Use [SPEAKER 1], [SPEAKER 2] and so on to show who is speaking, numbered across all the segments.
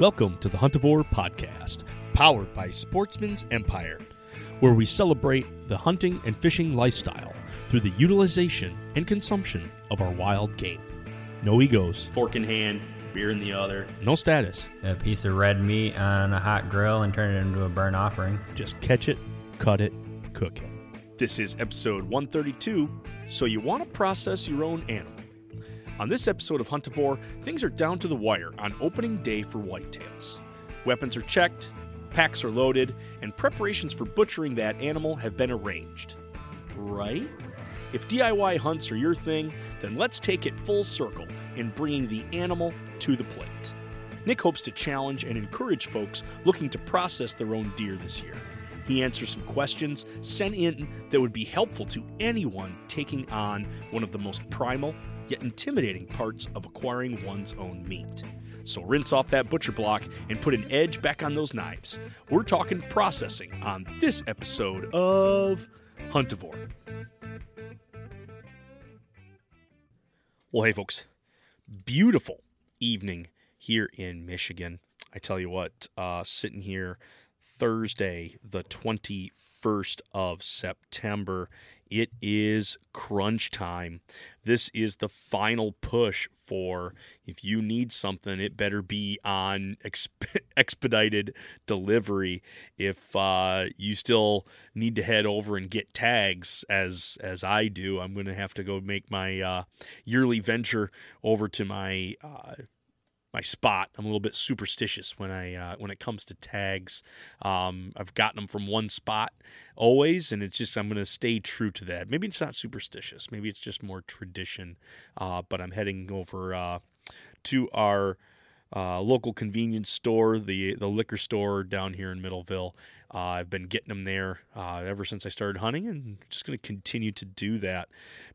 [SPEAKER 1] Welcome to the Huntavore Podcast, powered by Sportsman's Empire, where we celebrate the hunting and fishing lifestyle through the utilization and consumption of our wild game. No egos,
[SPEAKER 2] fork in hand, beer in the other.
[SPEAKER 1] no status.
[SPEAKER 3] a piece of red meat on a hot grill and turn it into a burnt offering.
[SPEAKER 1] Just catch it, cut it, cook it. This is episode 132 So You Want to Process Your Own Animal. On this episode of Huntavore, things are down to the wire on opening day for whitetails. Weapons are checked, packs are loaded, and preparations for butchering that animal have been arranged. Right? If DIY hunts are your thing, then let's take it full circle in bringing the animal to the plate. Nick hopes to challenge and encourage folks looking to process their own deer this year. He answers some questions sent in that would be helpful to anyone taking on one of the most primal yet intimidating parts of acquiring one's own meat. So rinse off that butcher block and put an edge back on those knives. We're talking processing on this episode of Huntavore. Well, hey, folks, beautiful evening here in Michigan. I tell you what, uh, sitting here Thursday, the 21st of September, it is crunch time. This is the final push for if you need something, it better be on exp- expedited delivery. If uh, you still need to head over and get tags, as as I do, I'm going to have to go make my uh, yearly venture over to my uh, my spot. I'm a little bit superstitious when I uh, when it comes to tags. Um, I've gotten them from one spot always, and it's just I'm going to stay true to that. Maybe it's not superstitious. Maybe it's just more tradition. Uh, but I'm heading over uh, to our uh, local convenience store, the the liquor store down here in Middleville. Uh, I've been getting them there uh, ever since I started hunting, and just going to continue to do that.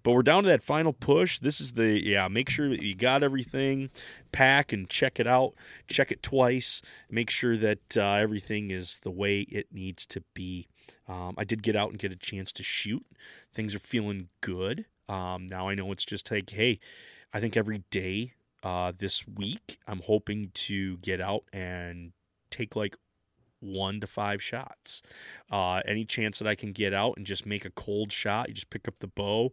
[SPEAKER 1] But we're down to that final push. This is the yeah. Make sure that you got everything, pack and check it out. Check it twice. Make sure that uh, everything is the way it needs to be. Um, I did get out and get a chance to shoot. Things are feeling good. Um, now I know it's just like, hey, I think every day uh, this week I'm hoping to get out and take like one to five shots. Uh, any chance that I can get out and just make a cold shot, you just pick up the bow,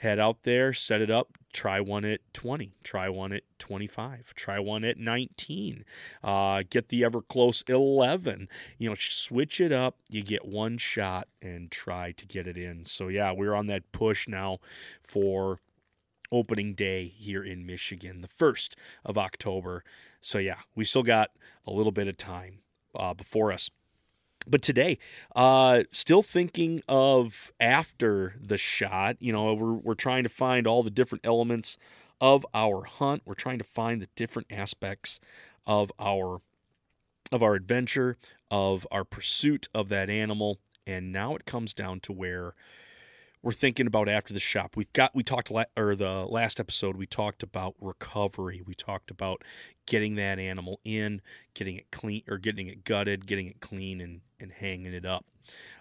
[SPEAKER 1] head out there, set it up, try one at 20, try one at 25, try one at 19, uh, get the ever close 11. You know, switch it up. You get one shot and try to get it in. So, yeah, we're on that push now for opening day here in Michigan, the 1st of October. So, yeah, we still got a little bit of time uh, before us. But today, uh, still thinking of after the shot. You know, we're we're trying to find all the different elements of our hunt. We're trying to find the different aspects of our of our adventure, of our pursuit of that animal. And now it comes down to where we're thinking about after the shop. We've got we talked la- or the last episode we talked about recovery. We talked about getting that animal in, getting it clean or getting it gutted, getting it clean and and hanging it up.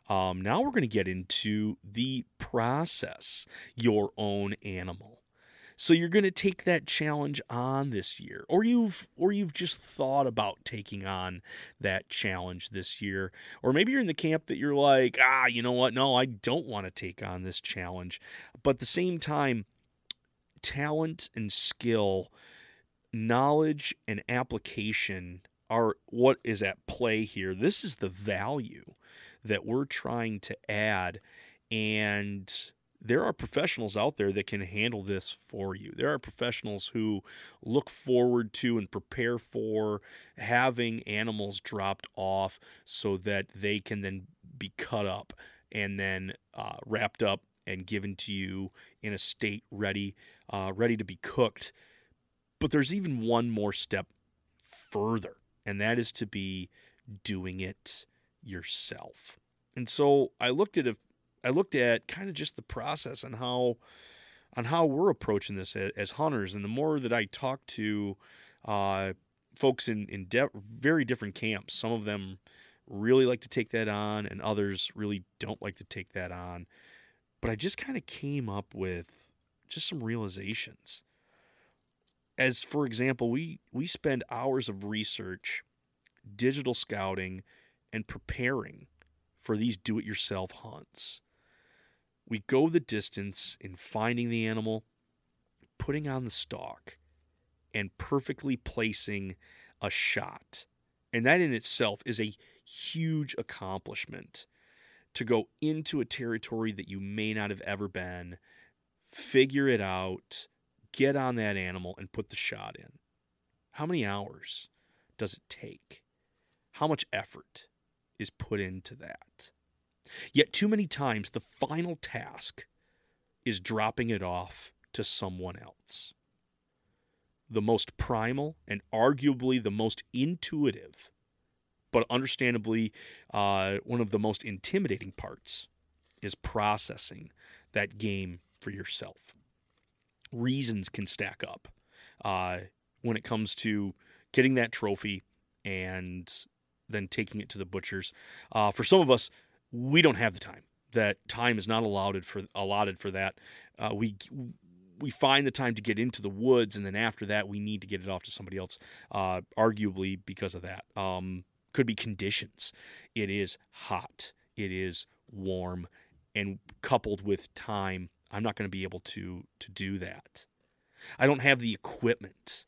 [SPEAKER 1] Um, now we're going to get into the process your own animal. So you're going to take that challenge on this year or you've or you've just thought about taking on that challenge this year or maybe you're in the camp that you're like, "Ah, you know what? No, I don't want to take on this challenge." But at the same time, talent and skill, knowledge and application are what is at play here. This is the value that we're trying to add and there are professionals out there that can handle this for you. There are professionals who look forward to and prepare for having animals dropped off so that they can then be cut up and then uh, wrapped up and given to you in a state ready, uh, ready to be cooked. But there's even one more step further, and that is to be doing it yourself. And so I looked at a I looked at kind of just the process and how on how we're approaching this as, hunters. And the more that I talk to uh, folks in in de- very different camps, some of them really like to take that on, and others really don't like to take that on. But I just kind of came up with just some realizations. As for example, we we spend hours of research digital scouting, and preparing for these do it yourself hunts. We go the distance in finding the animal, putting on the stalk, and perfectly placing a shot. And that in itself is a huge accomplishment to go into a territory that you may not have ever been, figure it out, get on that animal, and put the shot in. How many hours does it take? How much effort is put into that? Yet, too many times, the final task is dropping it off to someone else. The most primal and arguably the most intuitive, but understandably uh, one of the most intimidating parts, is processing that game for yourself. Reasons can stack up uh, when it comes to getting that trophy and then taking it to the butchers. Uh, for some of us, we don't have the time. That time is not allotted for allotted for that. Uh, we we find the time to get into the woods, and then after that, we need to get it off to somebody else. Uh, arguably because of that, um, could be conditions. It is hot. It is warm, and coupled with time, I'm not going to be able to to do that. I don't have the equipment,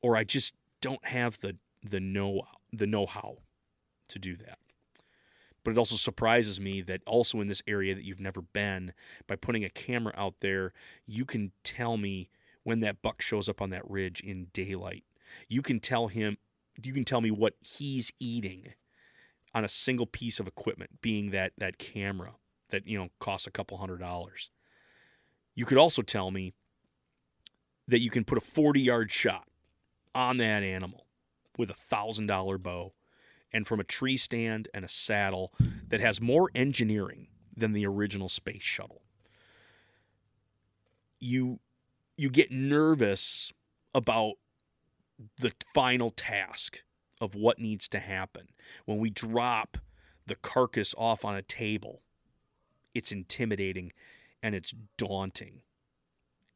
[SPEAKER 1] or I just don't have the the know the know how to do that. But it also surprises me that also in this area that you've never been, by putting a camera out there, you can tell me when that buck shows up on that ridge in daylight. You can tell him you can tell me what he's eating on a single piece of equipment, being that that camera that you know costs a couple hundred dollars. You could also tell me that you can put a 40 yard shot on that animal with a thousand dollar bow and from a tree stand and a saddle that has more engineering than the original space shuttle. You you get nervous about the final task of what needs to happen. When we drop the carcass off on a table, it's intimidating and it's daunting.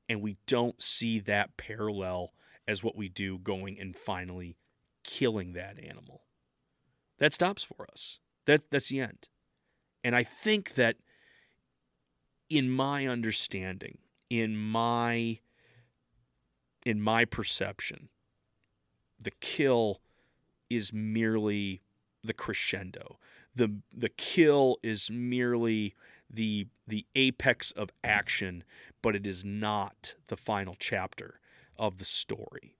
[SPEAKER 1] And we don't see that parallel as what we do going and finally killing that animal that stops for us. That that's the end. And I think that in my understanding, in my in my perception, the kill is merely the crescendo. The the kill is merely the the apex of action, but it is not the final chapter of the story.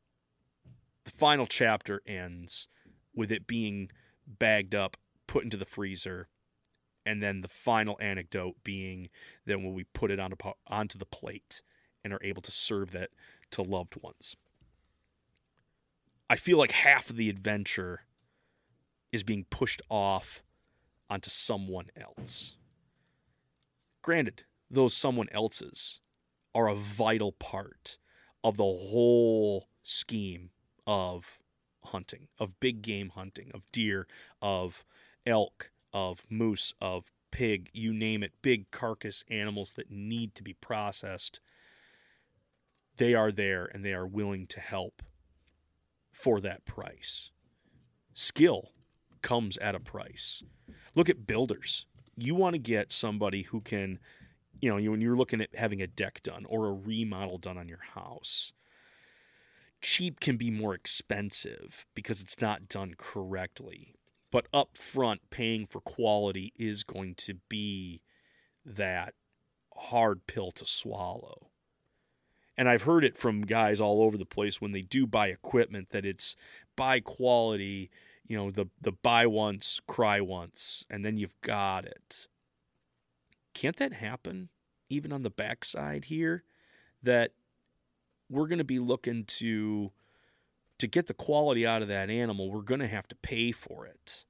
[SPEAKER 1] The final chapter ends with it being bagged up, put into the freezer, and then the final anecdote being then when we put it onto onto the plate and are able to serve that to loved ones. I feel like half of the adventure is being pushed off onto someone else. Granted, those someone else's are a vital part of the whole scheme of hunting, of big game hunting, of deer, of elk, of moose, of pig, you name it, big carcass animals that need to be processed. They are there and they are willing to help for that price. Skill comes at a price. Look at builders. You want to get somebody who can, you know, when you're looking at having a deck done or a remodel done on your house, cheap can be more expensive because it's not done correctly. But up front, paying for quality is going to be that hard pill to swallow. And I've heard it from guys all over the place when they do buy equipment that it's buy quality, you know, the the buy once, cry once, and then you've got it. Can't that happen even on the backside here? That we're going to be looking to to get the quality out of that animal, we're going to have to pay for it.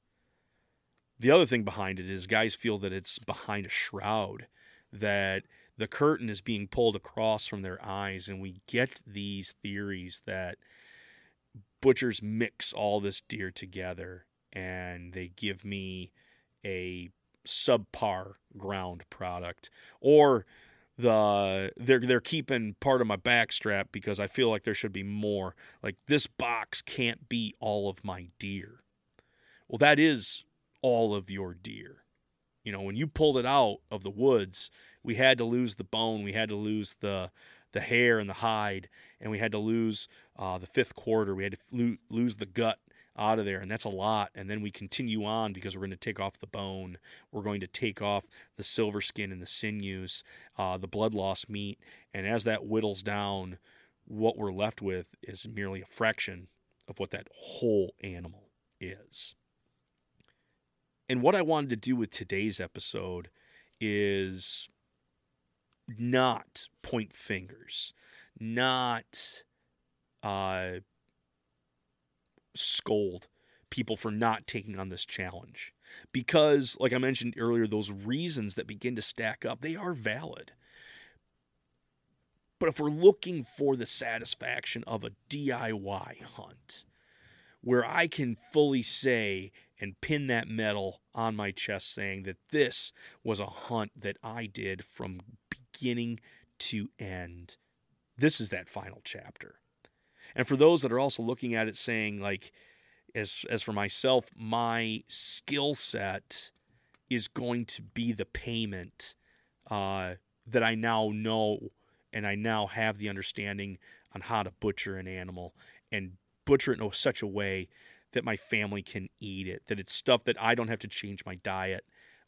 [SPEAKER 1] The other thing behind it is guys feel that it's behind a shroud, that the curtain is being pulled across from their eyes, and we get these theories that butchers mix all this deer together and they give me a subpar ground product or the they're they're keeping part of my backstrap because I feel like there should be more. Like this box can't be all of my deer. Well, that is all of your deer. You know, when you pulled it out of the woods, we had to lose the bone, we had to lose the the hair and the hide, and we had to lose uh, the fifth quarter. We had to lo- lose the gut out of there, and that's a lot. And then we continue on because we're going to take off the bone, we're going to take off the silver skin and the sinews, uh, the blood loss meat, and as that whittles down, what we're left with is merely a fraction of what that whole animal is. And what I wanted to do with today's episode is not point fingers, not uh, scold people for not taking on this challenge. Because, like I mentioned earlier, those reasons that begin to stack up, they are valid. But if we're looking for the satisfaction of a DIY hunt, where I can fully say and pin that medal on my chest saying that this was a hunt that I did from beginning to end. This is that final chapter. And for those that are also looking at it saying like as as for myself, my skill set is going to be the payment uh, that I now know and I now have the understanding on how to butcher an animal and butcher it in such a way that my family can eat it. That it's stuff that I don't have to change my diet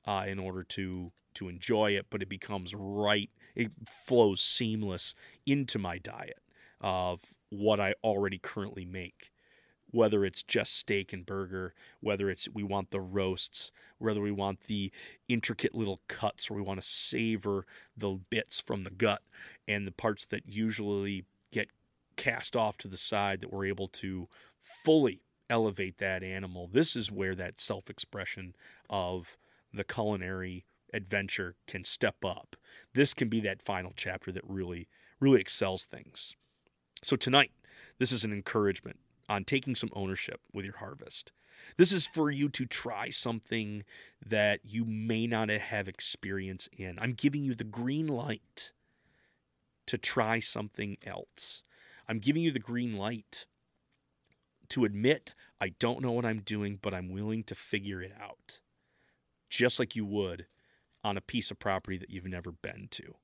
[SPEAKER 1] uh, in order to to enjoy it, but it becomes right. It flows seamless into my diet of what I already currently make. Whether it's just steak and burger, whether it's we want the roasts, whether we want the intricate little cuts, or we want to savor the bits from the gut and the parts that usually get cast off to the side that we're able to fully elevate that animal. This is where that self expression of the culinary adventure can step up. This can be that final chapter that really, really excels things. So tonight, this is an encouragement on taking some ownership with your harvest. This is for you to try something that you may not have experience in. I'm giving you the green light to try something else. I'm giving you the green light to admit I don't know what I'm doing, but I'm willing to figure it out, just like you would on a piece of property that you've never been to.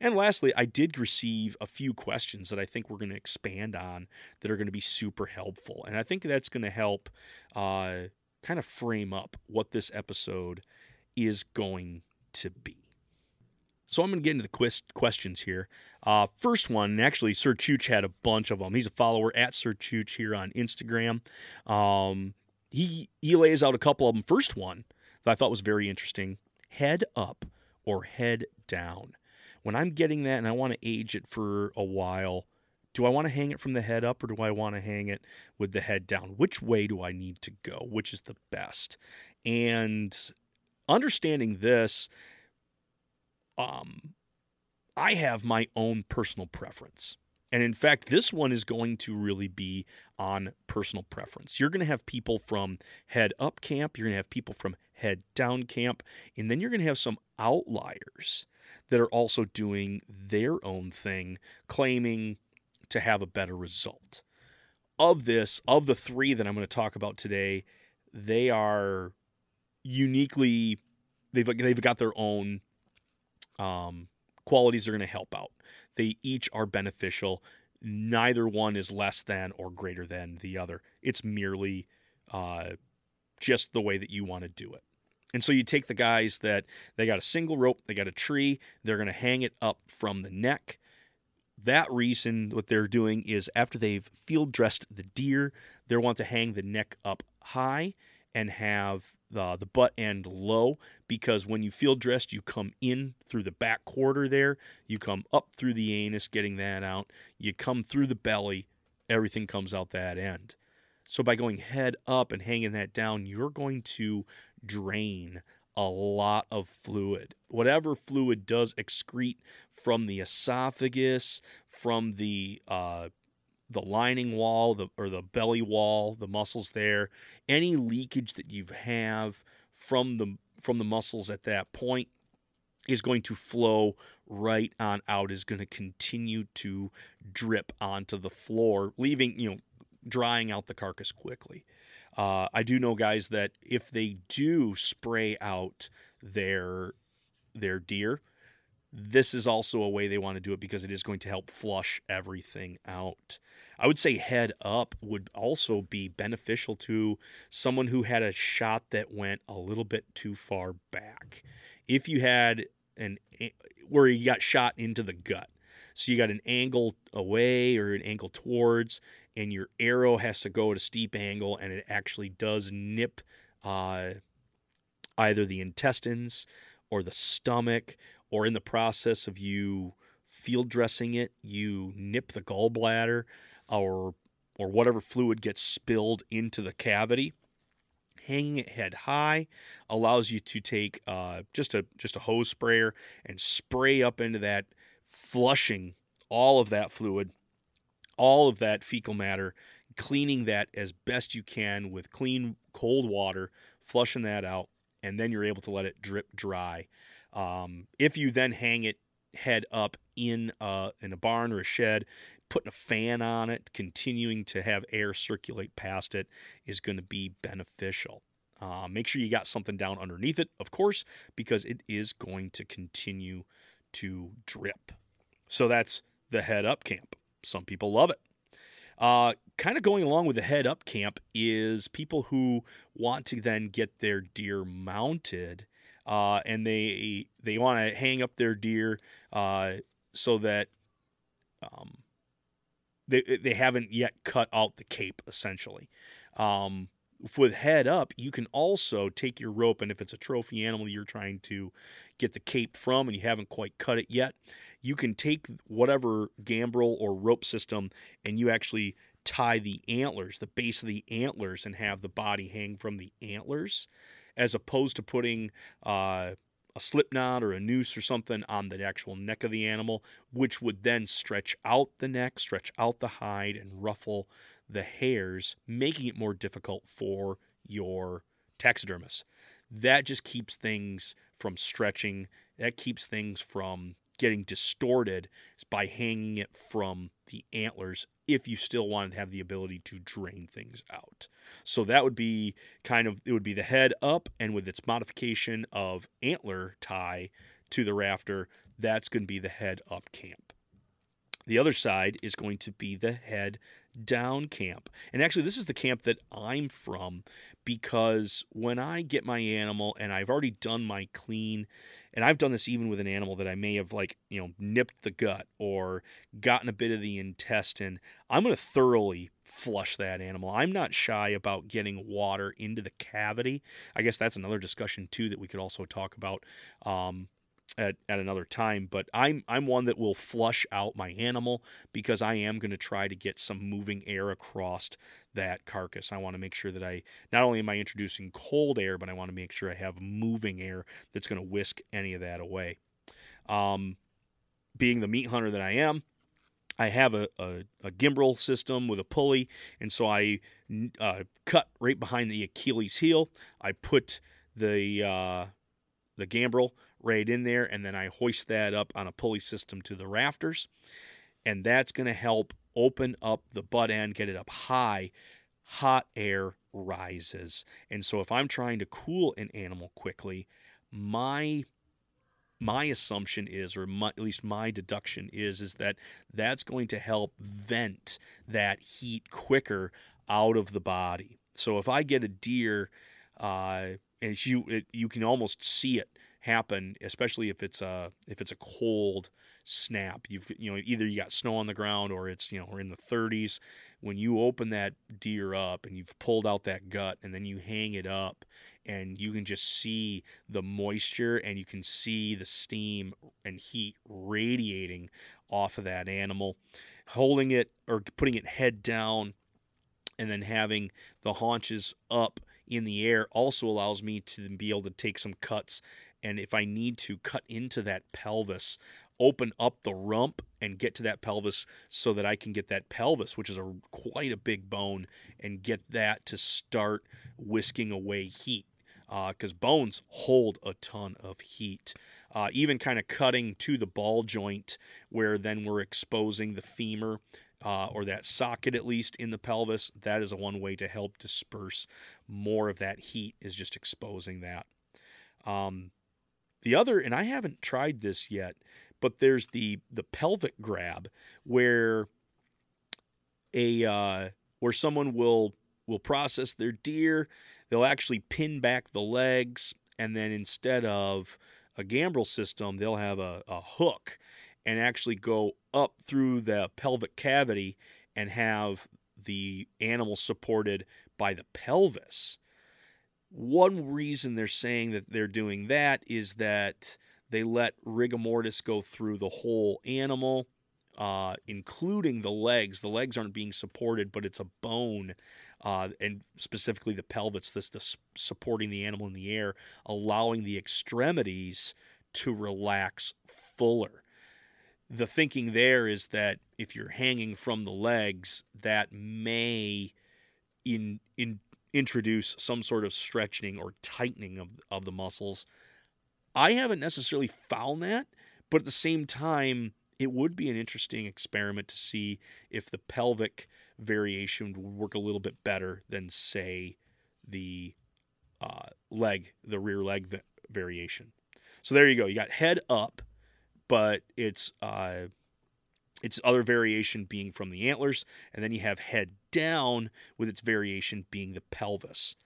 [SPEAKER 1] And lastly, I did receive a few questions that I think we're going to expand on that are going to be super helpful. And I think that's going to help uh, kind of frame up what this episode is going to be. So I'm going to get into the quest- questions here. Uh, first one, actually, Sir Chooch had a bunch of them. He's a follower at Sir Chooch here on Instagram. Um, he he lays out a couple of them. First one that I thought was very interesting: head up or head down. When I'm getting that and I want to age it for a while, do I want to hang it from the head up or do I want to hang it with the head down? Which way do I need to go? Which is the best? And understanding this um, I have my own personal preference. And in fact, this one is going to really be on personal preference. You're going to have people from head up camp, you're going to have people from head down camp, and then you're going to have some outliers that are also doing their own thing, claiming to have a better result. Of this, of the three that I'm going to talk about today, they are uniquely, they've, they've got their own um, qualities are going to help out. They each are beneficial. Neither one is less than or greater than the other. It's merely uh, just the way that you want to do it. And so you take the guys that they got a single rope, they got a tree, they're going to hang it up from the neck. That reason, what they're doing is after they've field dressed the deer, they want to hang the neck up high and have the, the butt end low because when you field dressed, you come in through the back quarter there, you come up through the anus, getting that out, you come through the belly, everything comes out that end. So by going head up and hanging that down, you're going to drain a lot of fluid. Whatever fluid does excrete from the esophagus, from the uh, the lining wall, the or the belly wall, the muscles there, any leakage that you have from the from the muscles at that point is going to flow right on out is going to continue to drip onto the floor leaving you know drying out the carcass quickly Uh, I do know guys that if they do spray out their their deer, this is also a way they want to do it because it is going to help flush everything out. I would say head up would also be beneficial to someone who had a shot that went a little bit too far back. If you had an where you got shot into the gut, so you got an angle away or an angle towards, and your arrow has to go at a steep angle, and it actually does nip uh, either the intestines or the stomach, or in the process of you field dressing it, you nip the gallbladder or or whatever fluid gets spilled into the cavity. Hanging it head high allows you to take uh, just a just a hose sprayer and spray up into that, flushing all of that fluid, all of that fecal matter, cleaning that as best you can with clean cold water, flushing that out, and then you're able to let it drip dry. Um, if you then hang it head up in a, in a barn or a shed, putting a fan on it, continuing to have air circulate past it is going to be beneficial. Uh, make sure you got something down underneath it, of course, because it is going to continue to drip. So that's the head up camp. Some people love it. Uh, kind of going along with the head up camp is people who want to then get their deer mounted uh, and they they want to hang up their deer uh, so that um, they they haven't yet cut out the cape essentially. Um, with head up, you can also take your rope, and if it's a trophy animal you're trying to get the cape from and you haven't quite cut it yet, you can take whatever gambrel or rope system and you actually tie the antlers, the base of the antlers, and have the body hang from the antlers as opposed to putting uh, a slip knot or a noose or something on the actual neck of the animal, which would then stretch out the neck, stretch out the hide, and ruffle the hairs, making it more difficult for your taxidermist. That just keeps things from stretching. That keeps things from getting distorted by hanging it from the antlers if you still wanted to have the ability to drain things out. So that would be kind of it would be the head up and with its modification of antler tie to the rafter, that's going to be the head up camp. The other side is going to be the head down camp. And actually, this is the camp that I'm from because when I get my animal and I've already done my clean and I've done this even with an animal that I may have like, you know, nipped the gut or gotten a bit of the intestine. I'm going to thoroughly flush that animal. I'm not shy about getting water into the cavity. I guess that's another discussion too that we could also talk about. Um, at, at another time but i'm i'm one that will flush out my animal because i am going to try to get some moving air across that carcass. I want to make sure that I not only am I introducing cold air, but I want to make sure I have moving air that's going to whisk any of that away. Um, being the meat hunter that I am, I have a, a, a gambrel system with a pulley, and so I uh, cut right behind the Achilles heel. I put the uh, the gambrel right in there, and then I hoist that up on a pulley system to the rafters, and that's going to help open up the butt end, get it up high, hot air rises. And so if I'm trying to cool an animal quickly, my my assumption is or my, at least my deduction is is that that's going to help vent that heat quicker out of the body. So if I get a deer uh, and you it, you can almost see it happen, especially if it's a if it's a cold snap. You've you know either you got snow on the ground or it's you know we're in the 30s. When you open that deer up and you've pulled out that gut and then you hang it up and you can just see the moisture and you can see the steam and heat radiating off of that animal. Holding it or putting it head down and then having the haunches up in the air also allows me to be able to take some cuts and if I need to cut into that pelvis open up the rump and get to that pelvis so that I can get that pelvis, which is a quite a big bone, and get that to start whisking away heat. Because uh, bones hold a ton of heat. uh, even kind of cutting to the ball joint, where then we're exposing the femur uh, or that socket at least in the pelvis. That is a one way to help disperse more of that heat is just exposing that. Um, the other, and I haven't tried this yet, but there's the the pelvic grab where a uh, where someone will will process their deer. They'll actually pin back the legs, and then instead of a gambrel system, they'll have a, a hook and actually go up through the pelvic cavity and have the animal supported by the pelvis. One reason they're saying that they're doing that is that they let rigor mortis go through the whole animal, uh, including the legs. The legs aren't being supported, but it's a bone, uh, and specifically the pelvis, this, this supporting the animal in the air, allowing the extremities to relax fuller. The thinking there is that if you're hanging from the legs, that may in in introduce some sort of stretching or tightening of, of the muscles. I haven't necessarily found that, but at the same time, it would be an interesting experiment to see if the pelvic variation would work a little bit better than, say, the uh, leg, the rear leg variation. So there you go. You got head up, but it's uh, its other variation being from the antlers, and then you have head down with its variation being the pelvis.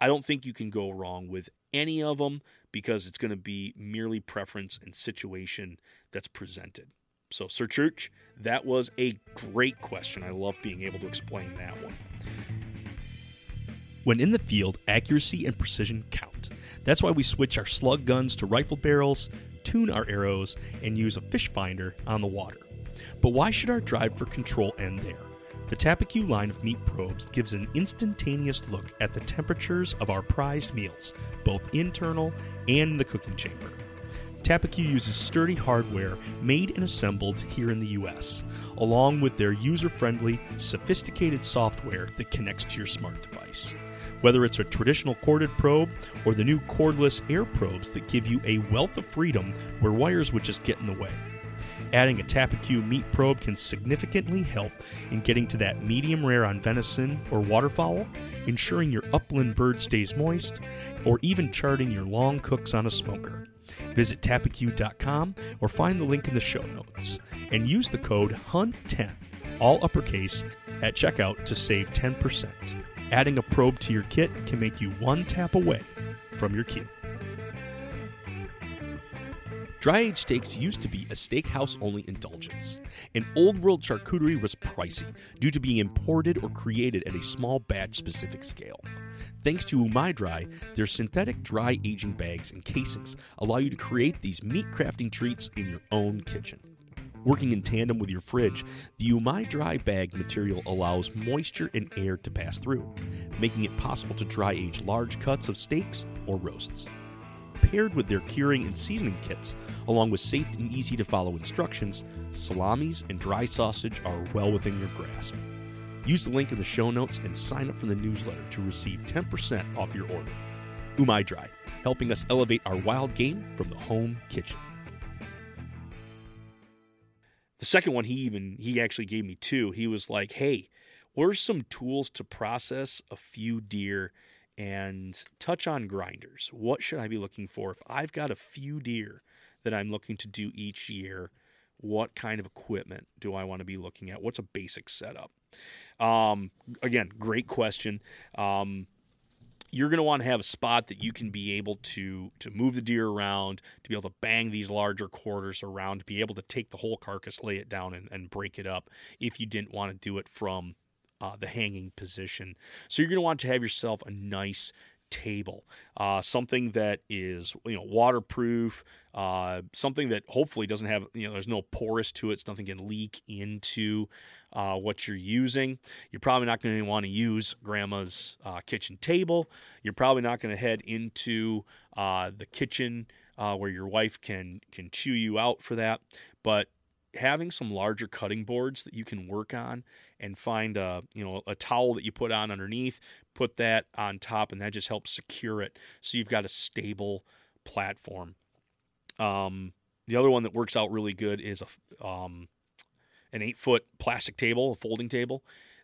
[SPEAKER 1] I don't think you can go wrong with any of them because it's going to be merely preference and situation that's presented. So, Sir Chooch, that was a great question. I love being able to explain that one. When in the field, accuracy and precision count. That's why we switch our slug guns to rifle barrels, tune our arrows, and use a fish finder on the water. But why should our drive for control end there? The Tappecue line of meat probes gives an instantaneous look at the temperatures of our prized meals, both internal and the cooking chamber. Tappecue uses sturdy hardware made and assembled here in the US, along with their user friendly, sophisticated software that connects to your smart device. Whether it's a traditional corded probe or the new cordless air probes that give you a wealth of freedom where wires would just get in the way. Adding a Tappecue meat probe can significantly help in getting to that medium rare on venison or waterfowl, ensuring your upland bird stays moist, or even charting your long cooks on a smoker. Visit tappecue.com or find the link in the show notes and use the code HUNT10, all uppercase, at checkout to save 10%. Adding a probe to your kit can make you one tap away from your cue. Dry aged steaks used to be a steakhouse only indulgence, and old world charcuterie was pricey due to being imported or created at a small batch specific scale. Thanks to Umai Dry, their synthetic dry aging bags and casings allow you to create these meat crafting treats in your own kitchen. Working in tandem with your fridge, the Umai Dry bag material allows moisture and air to pass through, making it possible to dry age large cuts of steaks or roasts paired with their curing and seasoning kits, along with safe and easy to follow instructions, salamis and dry sausage are well within your grasp. Use the link in the show notes and sign up for the newsletter to receive 10% off your order. Umai Dry, helping us elevate our wild game from the home kitchen. The second one, he even he actually gave me two. He was like, "Hey, are some tools to process a few deer and touch on grinders. What should I be looking for if I've got a few deer that I'm looking to do each year? What kind of equipment do I want to be looking at? What's a basic setup? Um, again, great question. Um, you're going to want to have a spot that you can be able to to move the deer around, to be able to bang these larger quarters around, to be able to take the whole carcass, lay it down, and, and break it up. If you didn't want to do it from uh, the hanging position. So you're going to want to have yourself a nice table, uh, something that is you know waterproof, uh, something that hopefully doesn't have you know there's no porous to it, so nothing can leak into uh, what you're using. You're probably not going to want to use grandma's uh, kitchen table. You're probably not going to head into uh, the kitchen uh, where your wife can can chew you out for that, but having some larger cutting boards that you can work on and find a you know a towel that you put on underneath put that on top and that just helps secure it so you've got a stable platform Um, the other one that works out really good is a um, an eight foot plastic table, a folding table.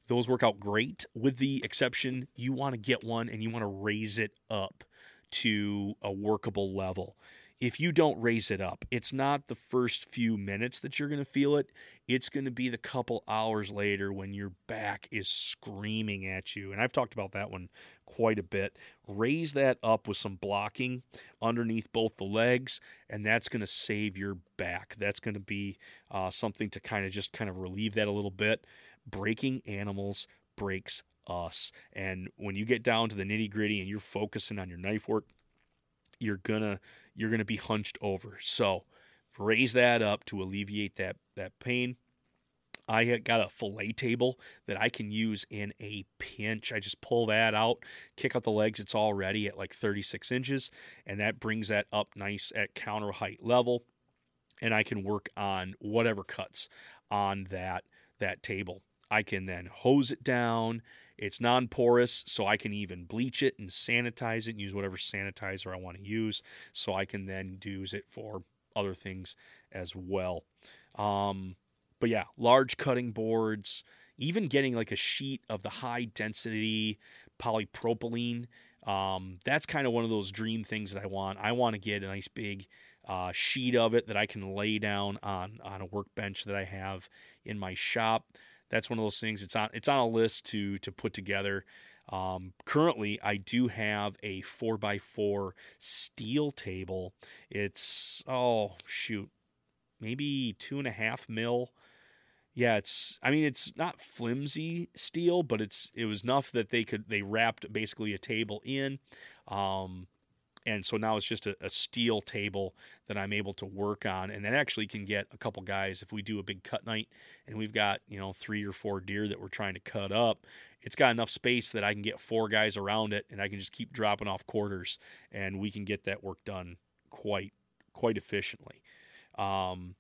[SPEAKER 1] Those work out great, with the exception you want to get one and you want to raise it up to a workable level. If you don't raise it up, it's not the first few minutes that you're going to feel it. It's going to be the couple hours later when your back is screaming at you. And I've talked about that one quite a bit. Raise that up with some blocking underneath both the legs, and that's going to save your back. That's going to be uh, something to kind of just kind of relieve that a little bit. Breaking animals breaks us. And when you get down to the nitty gritty and you're focusing on your knife work, you're gonna you're gonna be hunched over. So raise that up to alleviate that that pain. I got a fillet table that I can use in a pinch. I just pull that out, kick out the legs. It's already at like 36 inches, and that brings that up nice at counter height level. And I can work on whatever cuts on that that table. I can then hose it down. It's non porous, so I can even bleach it and sanitize it and use whatever sanitizer I want to use. So I can then use it for other things as well. Um, but yeah, large cutting boards, even getting like a sheet of the high density polypropylene. Um, that's kind of one of those dream things that I want. I want to get a nice big uh, sheet of it that I can lay down on on a workbench that I have in my shop that's one of those things. It's on it's on a list to to put together. Um, currently, I do have a four x four steel table. It's oh shoot, maybe two and a half mil. Yeah, it's. I mean, it's not flimsy steel, but it's. It was enough that they could. They wrapped basically a table in. Um, and so now it's just a, a, steel table that I'm able to work on, and that actually can get a couple guys if we do a big cut night and we've got you know three or four deer that we're trying to cut up. It's got enough space that I can get four guys around it, and I can just keep dropping off quarters, and we can get that work done quite quite efficiently. Um,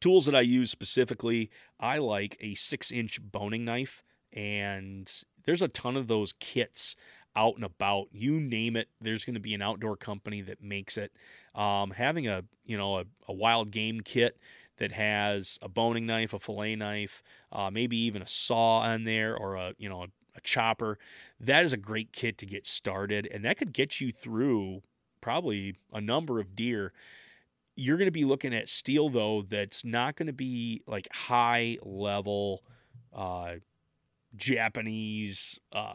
[SPEAKER 1] tools that I use specifically, I like a six inch boning knife, and there's a ton of those kits out and about. You name it, there's going to be an outdoor company that makes it. Um, having a you know a, a, wild game kit that has a boning knife, a fillet knife, uh, maybe even a saw on there or a you know a, a chopper. That is a great kit to get started, and that could get you through probably a number of deer. You're going to be looking at steel though that's not going to be like high level uh, Japanese uh,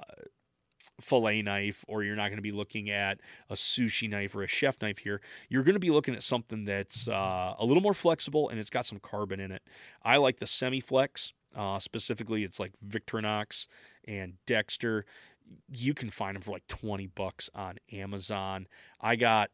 [SPEAKER 1] fillet knife or you're not going to be looking at a sushi knife or a chef knife here. You're going to be looking at something that's uh, a little more flexible and it's got some carbon in it. I like the semi-flex. Uh, specifically, it's like Victorinox and Dexter. You can find them for like 20 bucks on Amazon. I got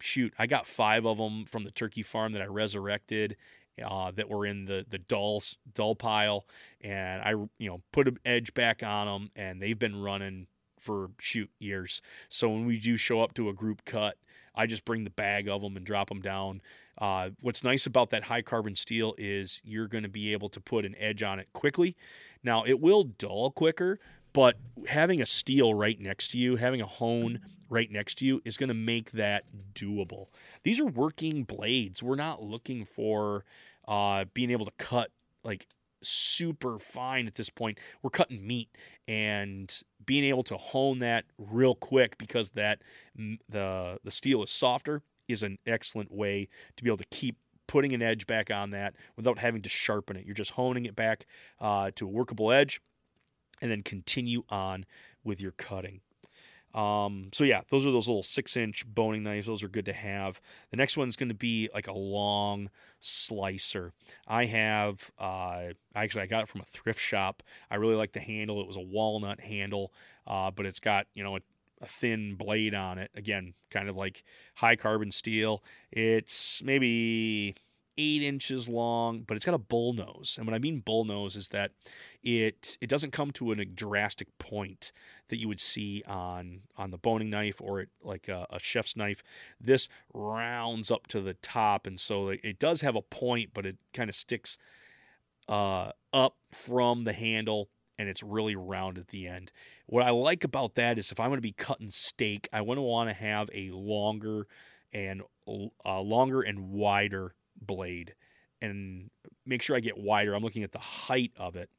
[SPEAKER 1] shoot, I got five of them from the turkey farm that I resurrected uh, that were in the the dulls dull pile, and I you know put an edge back on them, and they've been running for shoot years. So when we do show up to a group cut, I just bring the bag of them and drop them down. Uh, what's nice about that high carbon steel is you're going to be able to put an edge on it quickly. Now it will dull quicker, but having a steel right next to you, having a hone right next to you is going to make that doable. These are working blades. We're not looking for uh, being able to cut like super fine at this point. We're cutting meat and being able to hone that real quick because that the the steel is softer is an excellent way to be able to keep putting an edge back on that without having to sharpen it. You're just honing it back uh, to a workable edge and then continue on with your cutting. Um, so yeah, those are those little six inch boning knives. Those are good to have. The next one's going to be like a long slicer. I have, uh, actually, I got it from a thrift shop. I really like the handle. It was a walnut handle, uh, but it's got, you know, a, a thin blade on it. Again, kind of like high carbon steel. It's maybe eight inches long, but it's got a bull nose. And what I mean bull nose is that it it doesn't come to a drastic point that you would see on on the boning knife or it, like a, a, chef's knife. This rounds up to the top, and so it does have a point, but it kind of sticks uh, up from the handle, and it's really round at the end. What I like about that is if I'm going to be cutting steak, I want to want to have a longer and a longer and wider blade. And make sure I get wider. I'm looking at the height of it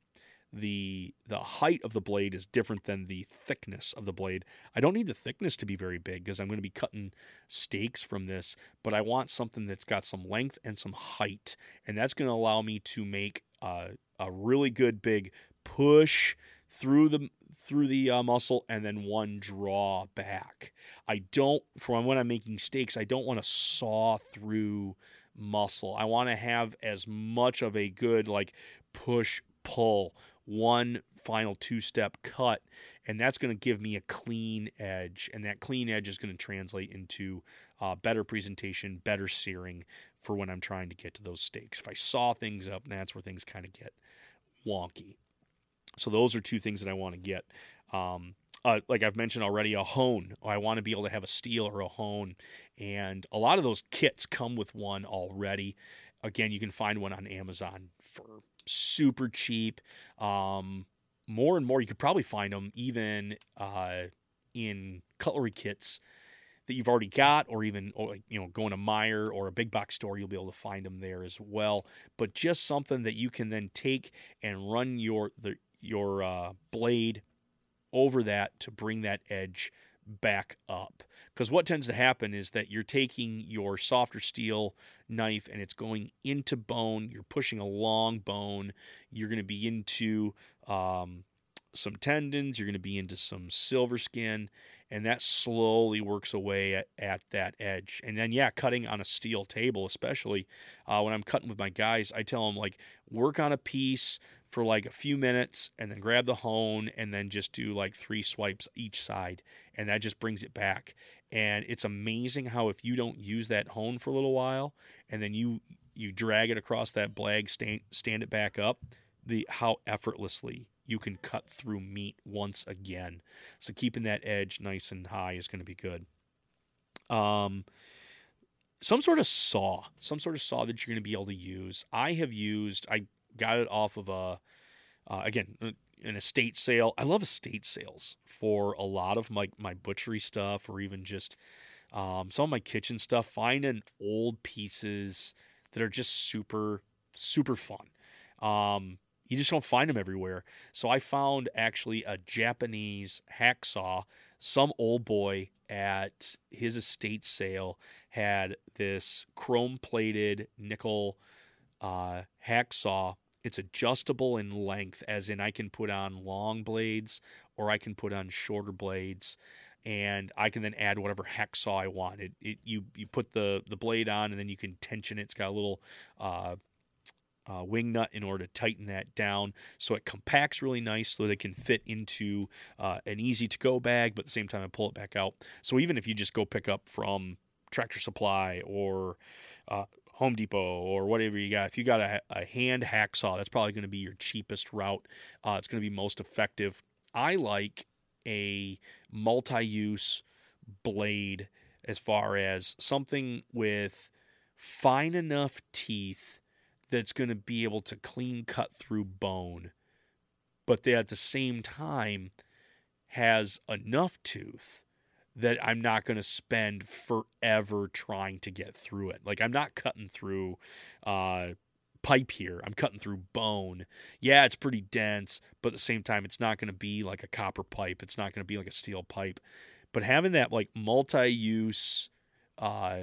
[SPEAKER 1] the the height of the blade is different than the thickness of the blade. I don't need the thickness to be very big because I'm going to be cutting steaks from this, but I want something that's got some length and some height, and that's going to allow me to make a, a really good big push through the through the uh, muscle and then one draw back. I don't from when I'm making steaks, I don't want to saw through muscle. I want to have as much of a good like push pull one final two step cut, and that's going to give me a clean edge. And that clean edge is going to translate into uh, better presentation, better searing for when I'm trying to get to those steaks. If I saw things up, that's where things kind of get wonky. So those are two things that I want to get. Um, uh, like I've mentioned already, a hone. I want to be able to have a steel or a hone, and a lot of those kits come with one already. Again, you can find one on Amazon for super cheap. Um, more and more, you could probably find them even uh, in cutlery kits that you've already got, or even or, you know going to Meijer or a big box store, you'll be able to find them there as well. But just something that you can then take and run your the your uh, blade over that to bring that edge back up. Because what tends to happen is that you're taking your softer steel knife and it's going into bone. You're pushing a long bone. You're going to be into um, some tendons. You're going to be into some silver skin. And that slowly works away at, at that edge. And then, yeah, cutting on a steel table, especially uh, when I'm cutting with my guys, I tell them, like, work on a piece for like a few minutes and then grab the hone and then just do like three swipes each side and that just brings it back. And it's amazing how if you don't use that hone for a little while and then you you drag it across that blag stand, stand it back up the how effortlessly you can cut through meat once again. So keeping that edge nice and high is going to be good. Um some sort of saw some sort of saw that you're going to be able to use. I have used i got it off of a uh, again uh, an estate sale. I love estate sales for a lot of my my butchery stuff or even just um, some of my kitchen stuff. Finding old pieces that are just super super fun. Um, you just don't find them everywhere. So I found actually a Japanese hacksaw. Some old boy at his estate sale had this chrome plated nickel uh, hacksaw it's adjustable in length, as in I can put on long blades or I can put on shorter blades, and I can then add whatever hacksaw I want. It, it you you put the the blade on, and then you can tension it. It's got a little uh, uh, wing nut in order to tighten that down so it compacts really nice so it can fit into uh, an easy to go bag, but at the same time I pull it back out. So even if you just go pick up from Tractor Supply or uh, Home Depot or whatever you got. If you got a, a hand hacksaw, that's probably going to be your cheapest route. Uh, it's going to be most effective. I like a multi use blade as far as something with fine enough teeth that's going to be able to clean cut through bone, but that at the same time has enough tooth that I'm not going to spend forever trying to get through it. Like I'm not cutting through uh, pipe here. I'm cutting through bone. Yeah, it's pretty dense, but at the same time, it's not going to be like a copper pipe. It's not going to be like a steel pipe. But having that like multi-use uh,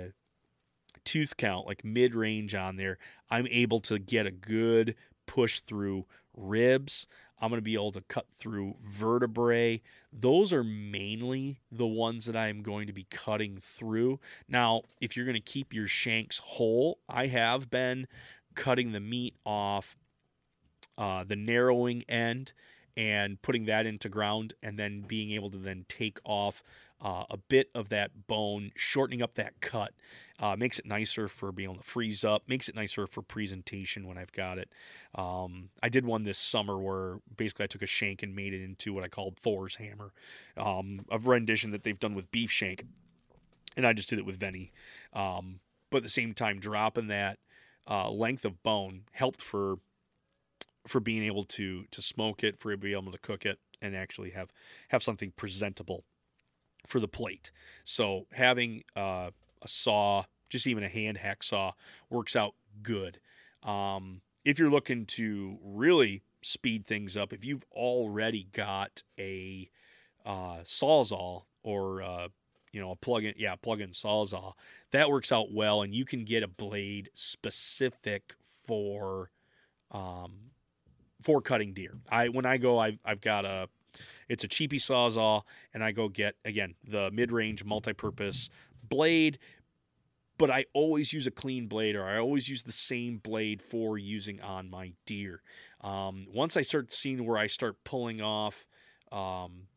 [SPEAKER 1] tooth count, like mid-range on there, I'm able to get a good push through ribs. I'm going to be able to cut through vertebrae. Those are mainly the ones that I'm going to be cutting through. Now, if you're going to keep your shanks whole, I have been cutting the meat off uh, the narrowing end and putting that into ground and then being able to then take off uh, a bit of that bone, shortening up that cut. Uh, makes it nicer for being able to freeze up. Makes it nicer for presentation when I've got it. Um, I did one this summer where basically I took a shank and made it into what I called Thor's hammer, um, a rendition that they've done with beef shank, and I just did it with Veni. Um, but at the same time, dropping that uh, length of bone helped for for being able to to smoke it, for being able to cook it, and actually have have something presentable for the plate. So having uh, a saw, just even a hand hacksaw works out good. Um, if you're looking to really speed things up, if you've already got a uh, sawzall or uh, you know a plug-in, yeah, plug-in sawzall, that works out well, and you can get a blade specific for um, for cutting deer. I when I go, I've I've got a it's a cheapy sawzall, and I go get again the mid-range multi-purpose blade. But I always use a clean blade, or I always use the same blade for using on my deer. Um, once I start seeing where I start pulling off um,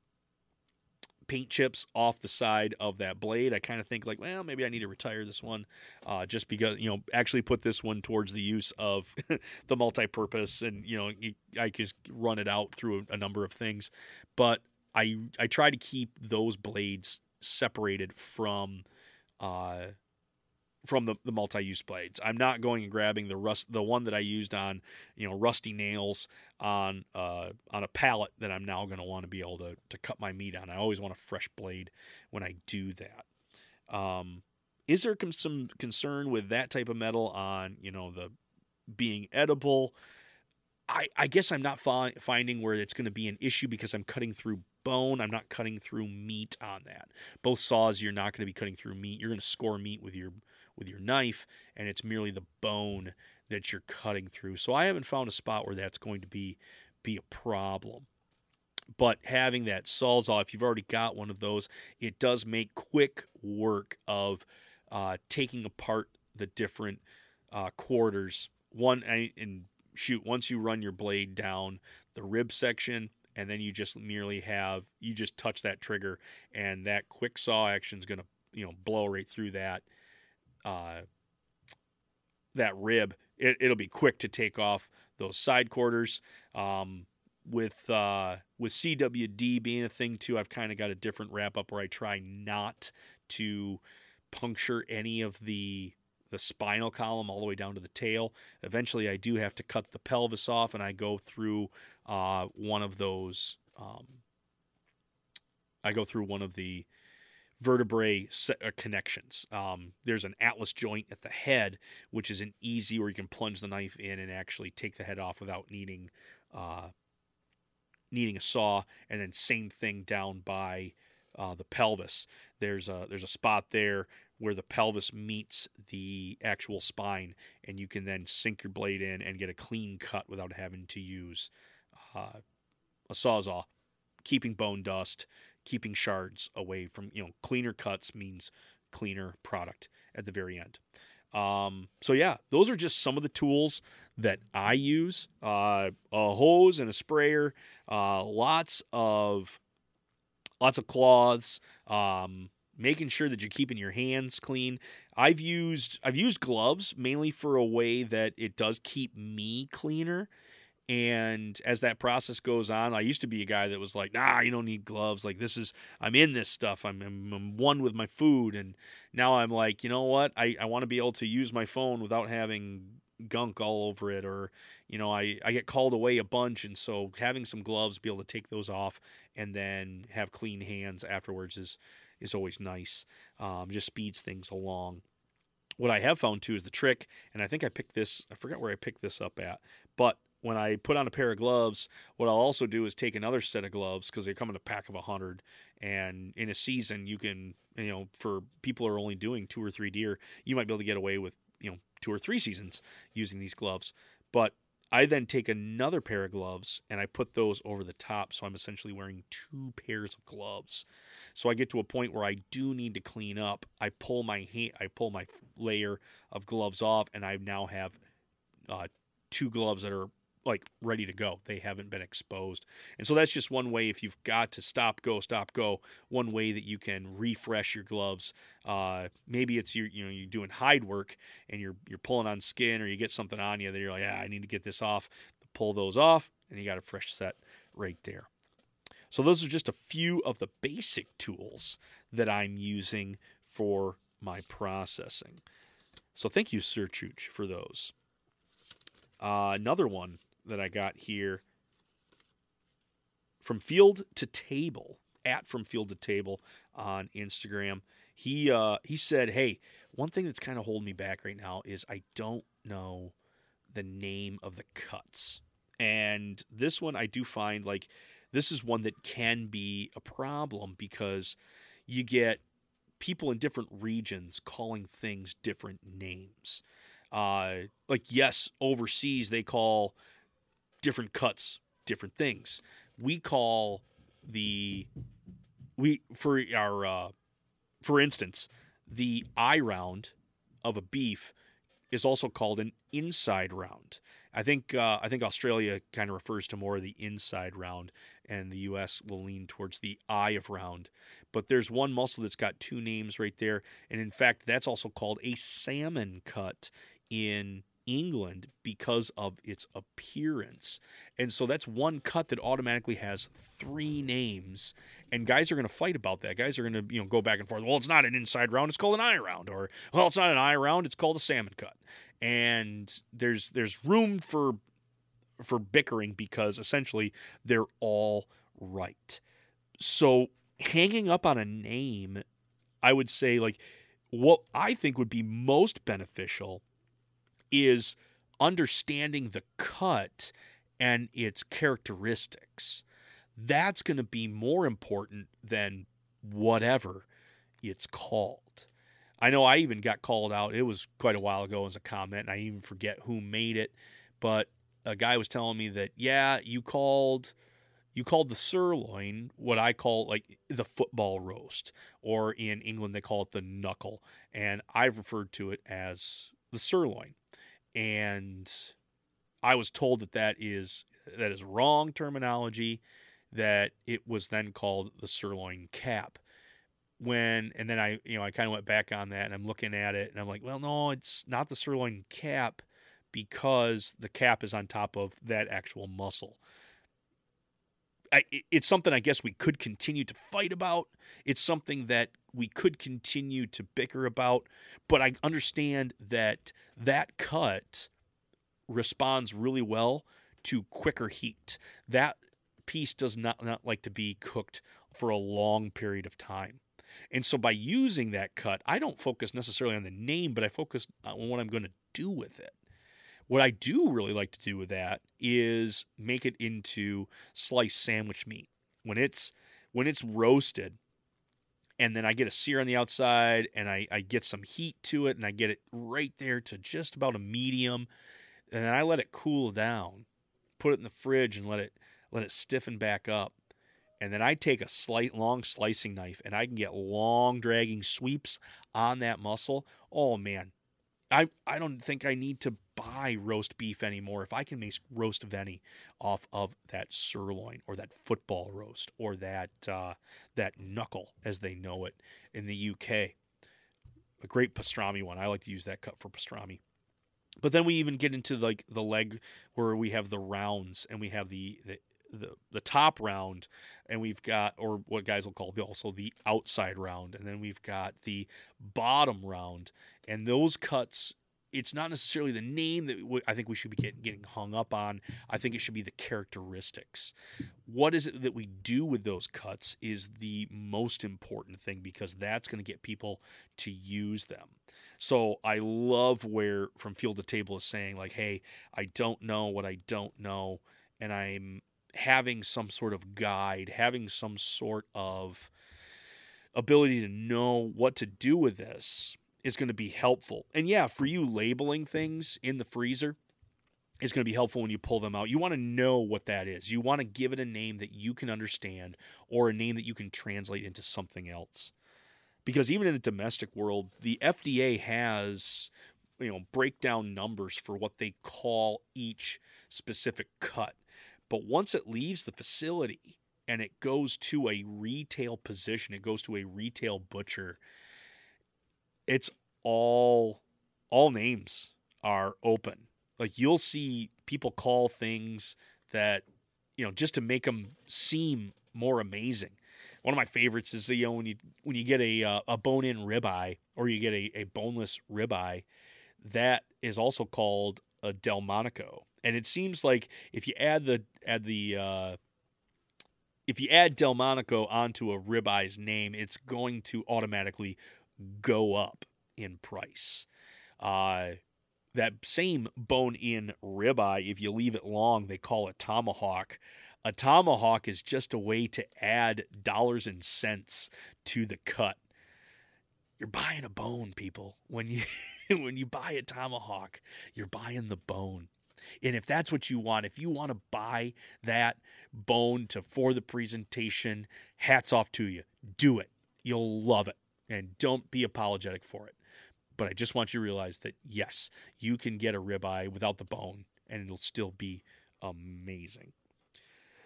[SPEAKER 1] paint chips off the side of that blade, I kind of think like, well, maybe I need to retire this one, uh, just because you know actually put this one towards the use of the multi-purpose, and you know I just run it out through a, number of things, but I I try to keep those blades separated from. Uh, from the, the multi-use blades. I'm not going and grabbing the rust the one that I used on, you know, rusty nails on uh, on a pallet that I'm now going to want to be able to to cut my meat on. I always want a fresh blade when I do that. Um, is there some concern with that type of metal on, you know, the being edible? I, I guess I'm not fi- finding where it's going to be an issue because I'm cutting through bone. I'm not cutting through meat on that. Both saws, you're not going to be cutting through meat. You're going to score meat with your with your knife, and it's merely the bone that you're cutting through. So I haven't found a spot where that's going to be be a problem. But having that sawzall, if you've already got one of those, it does make quick work of uh, taking apart the different uh, quarters. One and shoot, once you run your blade down the rib section, and then you just merely have you just touch that trigger, and that quick saw action is going to you know blow right through that uh, that rib, it, will be quick to take off those side quarters. Um, with uh, with CWD being a thing too, I've kind of got a different wrap up where I try not to puncture any of the the spinal column all the way down to the tail. Eventually, I do have to cut the pelvis off, and I go through uh, one of those. Um, I go through one of the vertebrae uh, connections. Um, there's an atlas joint at the head, which is an easy where you can plunge the knife in and actually take the head off without needing uh, needing a saw. And then same thing down by uh, the pelvis. There's a there's a spot there where the pelvis meets the actual spine, and you can then sink your blade in and get a clean cut without having to use uh, a sawzall, keeping bone dust keeping shards away from you know cleaner cuts means cleaner product at the very end. Um, so yeah, those are just some of the tools that I use. Uh, a hose and a sprayer, uh, lots of lots of cloths. Um, making sure that you're keeping your hands clean. I've used I've used gloves mainly for a way that it does keep me cleaner. And as that process goes on, I used to be a guy that was like, nah, you don't need gloves. Like, this is, I'm in this stuff. I'm, I'm, I'm one with my food. And now I'm like, you know what? I, I want to be able to use my phone without having gunk all over it. Or, you know, I, I get called away a bunch. And so having some gloves, be able to take those off and then have clean hands afterwards is, is always nice. Um, just speeds things along. What I have found too is the trick, and I think I picked this, I forgot where I picked this up at, but when I put on a pair of gloves, what I'll also do is take another set of gloves because they come in a pack of a hundred. And in a season, you can, you know, for people who are only doing two or three deer, you might be able to get away with, you know, two or three seasons using these gloves. But I then take another pair of gloves and I put those over the top. So I'm essentially wearing two pairs of gloves. So I get to a point where I do need to clean up. I pull my hand, I pull my layer of gloves off, and I now have uh, two gloves that are like ready to go. They haven't been exposed. And so that's just one way if you've got to stop, go, stop, go, one way that you can refresh your gloves. Uh, maybe it's you you know, you're doing hide work and you're you're pulling on skin or you get something on you that you're like, yeah, I need to get this off. Pull those off and you got a fresh set right there. So those are just a few of the basic tools that I'm using for my processing. So thank you, Sir Chooch, for those. Uh, another one that I got here from field to table at from field to table on Instagram. He uh, he said, "Hey, one thing that's kind of holding me back right now is I don't know the name of the cuts." And this one I do find like this is one that can be a problem because you get people in different regions calling things different names. Uh, like yes, overseas they call different cuts different things. We call the we for our uh, for instance, the eye round of a beef is also called an inside round. I think uh, I think Australia kind of refers to more of the inside round, and the U.S. will lean towards the eye of round. But there's one muscle that's got two names right there, and in fact, that's also called a salmon cut in England because of its appearance. And so that's one cut that automatically has three names. And guys are going to fight about that. Guys are going to, you know, go back and forth. Well, it's not an inside round, it's called an eye round. Or, well, it's not an eye round, it's called a salmon cut. And there's there's room for for bickering because essentially they're all right. So hanging up on a name, I would say like what I think would be most beneficial is understanding the cut and its characteristics. That's going to be more important than whatever it's called. I know I even got called out. It was quite a while ago as a comment, and I even forget who made it, but a guy was telling me that yeah, you called you called the sirloin what I call like the football roast, or in England they call it the knuckle, and I've referred to it as the sirloin and I was told that that is that is wrong terminology. That it was then called the sirloin cap. When and then I you know I kind of went back on that and I'm looking at it and I'm like, well, no, it's not the sirloin cap because the cap is on top of that actual muscle. I, it's something I guess we could continue to fight about. It's something that we could continue to bicker about, but I understand that that cut responds really well to quicker heat. That piece does not, not like to be cooked for a long period of time. And so by using that cut, I don't focus necessarily on the name, but I focus on what I'm going to do with it. What I do really like to do with that is make it into sliced sandwich meat. When it's when it's roasted, and then I get a sear on the outside and I, I get some heat to it and I get it right there to just about a medium and then I let it cool down, put it in the fridge and let it let it stiffen back up. And then I take a slight long slicing knife and I can get long dragging sweeps on that muscle. Oh man, I, I don't think I need to buy roast beef anymore. If I can make roast veni off of that sirloin or that football roast or that uh, that knuckle as they know it in the UK, a great pastrami one. I like to use that cut for pastrami. But then we even get into like the leg where we have the rounds and we have the, the the the top round and we've got or what guys will call the, also the outside round and then we've got the bottom round and those cuts it's not necessarily the name that I think we should be getting, getting hung up on. I think it should be the characteristics. What is it that we do with those cuts is the most important thing because that's going to get people to use them. So I love where From Field to Table is saying, like, hey, I don't know what I don't know, and I'm having some sort of guide, having some sort of ability to know what to do with this is going to be helpful. And yeah, for you labeling things in the freezer is going to be helpful when you pull them out. You want to know what that is. You want to give it a name that you can understand or a name that you can translate into something else. Because even in the domestic world, the FDA has you know breakdown numbers for what they call each specific cut. But once it leaves the facility and it goes to a retail position, it goes to a retail butcher, it's all all names are open. Like you'll see people call things that you know just to make them seem more amazing. One of my favorites is you know when you when you get a uh, a bone in ribeye or you get a, a boneless ribeye, that is also called a Delmonico and it seems like if you add the add the uh, if you add Delmonico onto a ribeye's name, it's going to automatically go up in price. Uh, that same bone in ribeye, if you leave it long, they call it tomahawk. A tomahawk is just a way to add dollars and cents to the cut. You're buying a bone, people. When you when you buy a tomahawk, you're buying the bone. And if that's what you want, if you want to buy that bone to for the presentation, hats off to you. Do it. You'll love it. And don't be apologetic for it. But I just want you to realize that yes, you can get a ribeye without the bone and it'll still be amazing.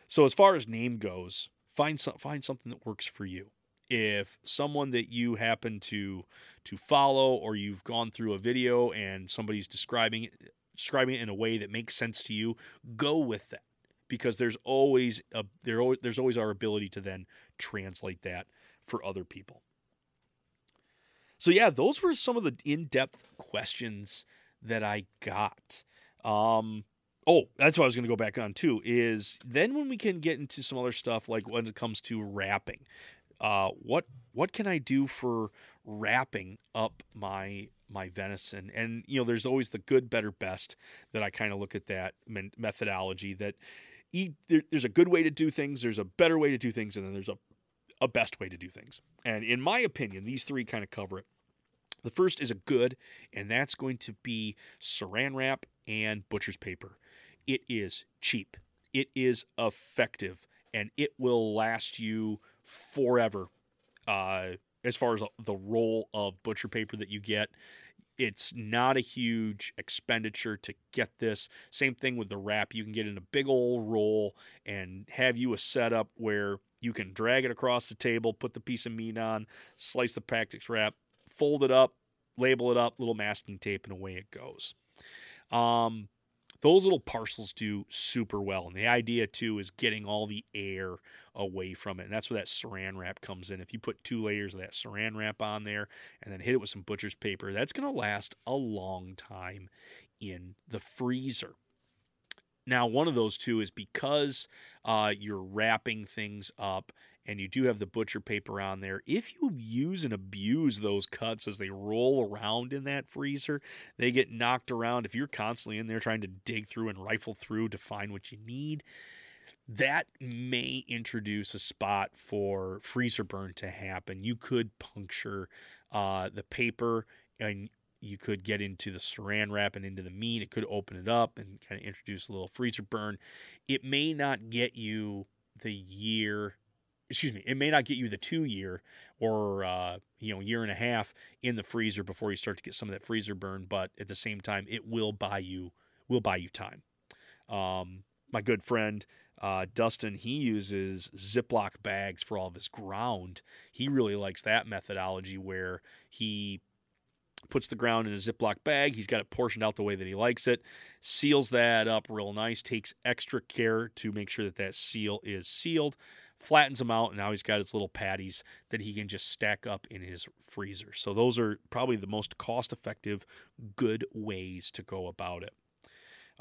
[SPEAKER 1] So as far as name goes, find some, find something that works for you. If someone that you happen to to follow or you've gone through a video and somebody's describing describing it in a way that makes sense to you, go with that because there's always a there there's always our ability to then translate that for other people. So yeah, those were some of the in-depth questions that I got. Um, oh, that's what I was going to go back on too. Is then when we can get into some other stuff like when it comes to wrapping, uh, what what can I do for wrapping up my my venison? And you know, there's always the good, better, best that I kind of look at that methodology that. Eat, there, there's a good way to do things. There's a better way to do things, and then there's a a best way to do things. And in my opinion, these three kind of cover it. The first is a good, and that's going to be saran wrap and butcher's paper. It is cheap, it is effective, and it will last you forever. Uh, as far as the roll of butcher paper that you get, it's not a huge expenditure to get this. Same thing with the wrap. You can get in a big old roll and have you a setup where you can drag it across the table, put the piece of meat on, slice the practice wrap, fold it up, label it up, little masking tape, and away it goes. Um, those little parcels do super well. And the idea, too, is getting all the air away from it. And that's where that saran wrap comes in. If you put two layers of that saran wrap on there and then hit it with some butcher's paper, that's going to last a long time in the freezer. Now, one of those two is because uh, you're wrapping things up and you do have the butcher paper on there. If you use and abuse those cuts as they roll around in that freezer, they get knocked around. If you're constantly in there trying to dig through and rifle through to find what you need, that may introduce a spot for freezer burn to happen. You could puncture uh, the paper and you could get into the saran wrap and into the meat. It could open it up and kind of introduce a little freezer burn. It may not get you the year excuse me, it may not get you the two year or uh, you know year and a half in the freezer before you start to get some of that freezer burn, but at the same time, it will buy you will buy you time. Um, my good friend uh, Dustin, he uses Ziploc bags for all of his ground. He really likes that methodology where he puts the ground in a Ziploc bag. He's got it portioned out the way that he likes it, seals that up real nice, takes extra care to make sure that that seal is sealed flattens them out, and now he's got his little patties that he can just stack up in his freezer. So those are probably the most cost-effective, good ways to go about it.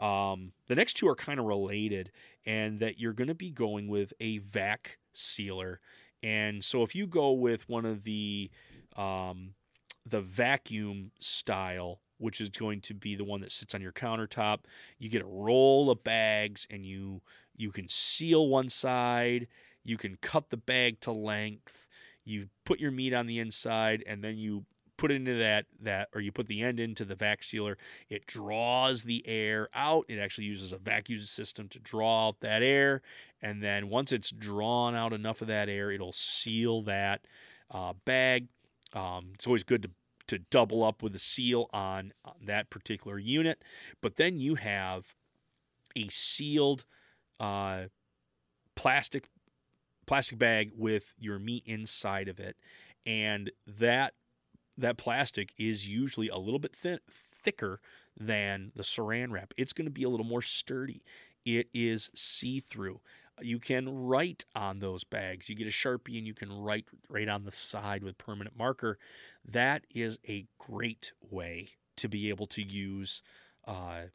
[SPEAKER 1] Um, the next two are kind of related, and that you're going to be going with a vac sealer. And so if you go with one of the um, the vacuum style, which is going to be the one that sits on your countertop, you get a roll of bags, and you you can seal one side you can cut the bag to length. You put your meat on the inside, and then you put into that that or you put the end into the vac sealer. It draws the air out. It actually uses a vacuum system to draw out that air and then once it's drawn out enough of that air it'll seal that uh, bag. Um, it's always good to to double up with a seal on, on that particular unit but then you have a sealed uh, plastic plastic bag with your meat inside of it, and that that plastic is usually a little bit thin, thicker than the saran wrap. It's going to be a little more sturdy. It is see through. You can write on those bags. You get a sharpie and you can write right on the side with permanent marker. That is a great way to be able to use uh,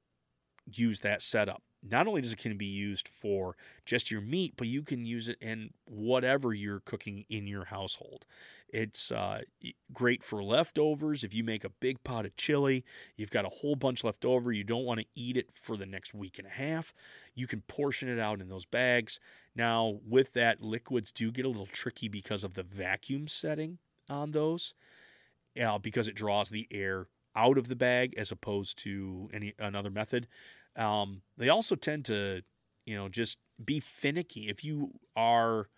[SPEAKER 1] use that setup. Not only does it can be used for just your meat, but you can use it in whatever you're cooking in your household. It's uh, great for leftovers. If you make a big pot of chili, you've got a whole bunch left over, you don't want to eat it for the next week and a half, you can portion it out in those bags. Now, with that, liquids do get a little tricky because of the vacuum setting on those, uh, because it draws the air out of the bag as opposed to any another method. Um, they also tend to, you know, just be finicky. If you are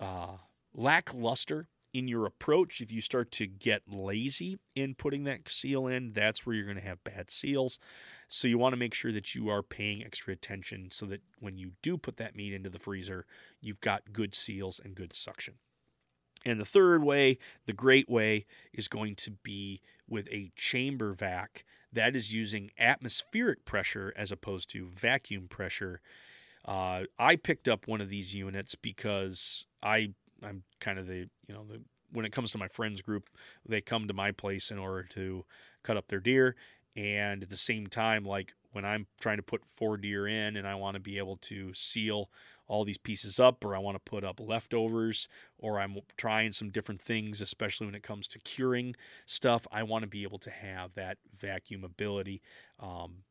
[SPEAKER 1] uh, lackluster in your approach, if you start to get lazy in putting that seal in, that's where you're going to have bad seals. So you want to make sure that you are paying extra attention so that when you do put that meat into the freezer, you've got good seals and good suction. And the third way, the great way, is going to be with a chamber vac that is using atmospheric pressure as opposed to vacuum pressure. Uh, I picked up one of these units because I I'm kind of the you know the when it comes to my friends group, they come to my place in order to cut up their deer, and at the same time, like when I'm trying to put four deer in and I want to be able to seal all these pieces up, or I want to put up leftovers, or I'm trying some different things, especially when it comes to curing stuff, I want to be able to have that vacuum ability. Um,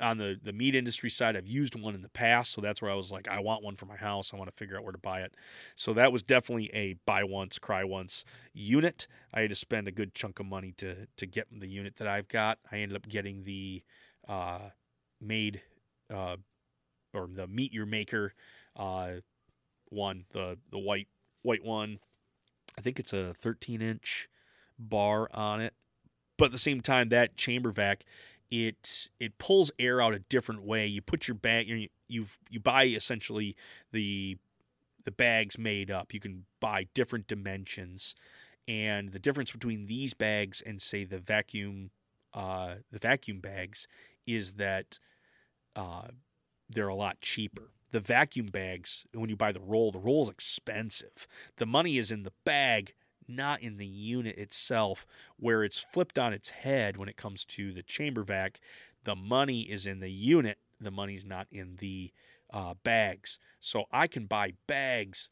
[SPEAKER 1] on the the meat industry side, I've used one in the past, so that's where I was like, I want one for my house. I want to figure out where to buy it. So that was definitely a buy once, cry once unit. I had to spend a good chunk of money to to get the unit that I've got. I ended up getting the uh, made uh, or the Meat Your Maker uh, one, the the white white one. I think it's a 13 inch bar on it, but at the same time, that chamber vac it it pulls air out a different way. You put your bag you you you buy essentially the the bags made up. You can buy different dimensions, and the difference between these bags and say the vacuum uh, the vacuum bags is that uh, they're a lot cheaper. The vacuum bags, when you buy the roll, the roll is expensive. The money is in the bag, not in the unit itself, where it's flipped on its head when it comes to the chamber vac. The money is in the unit, the money's not in the uh, bags. So I can buy bags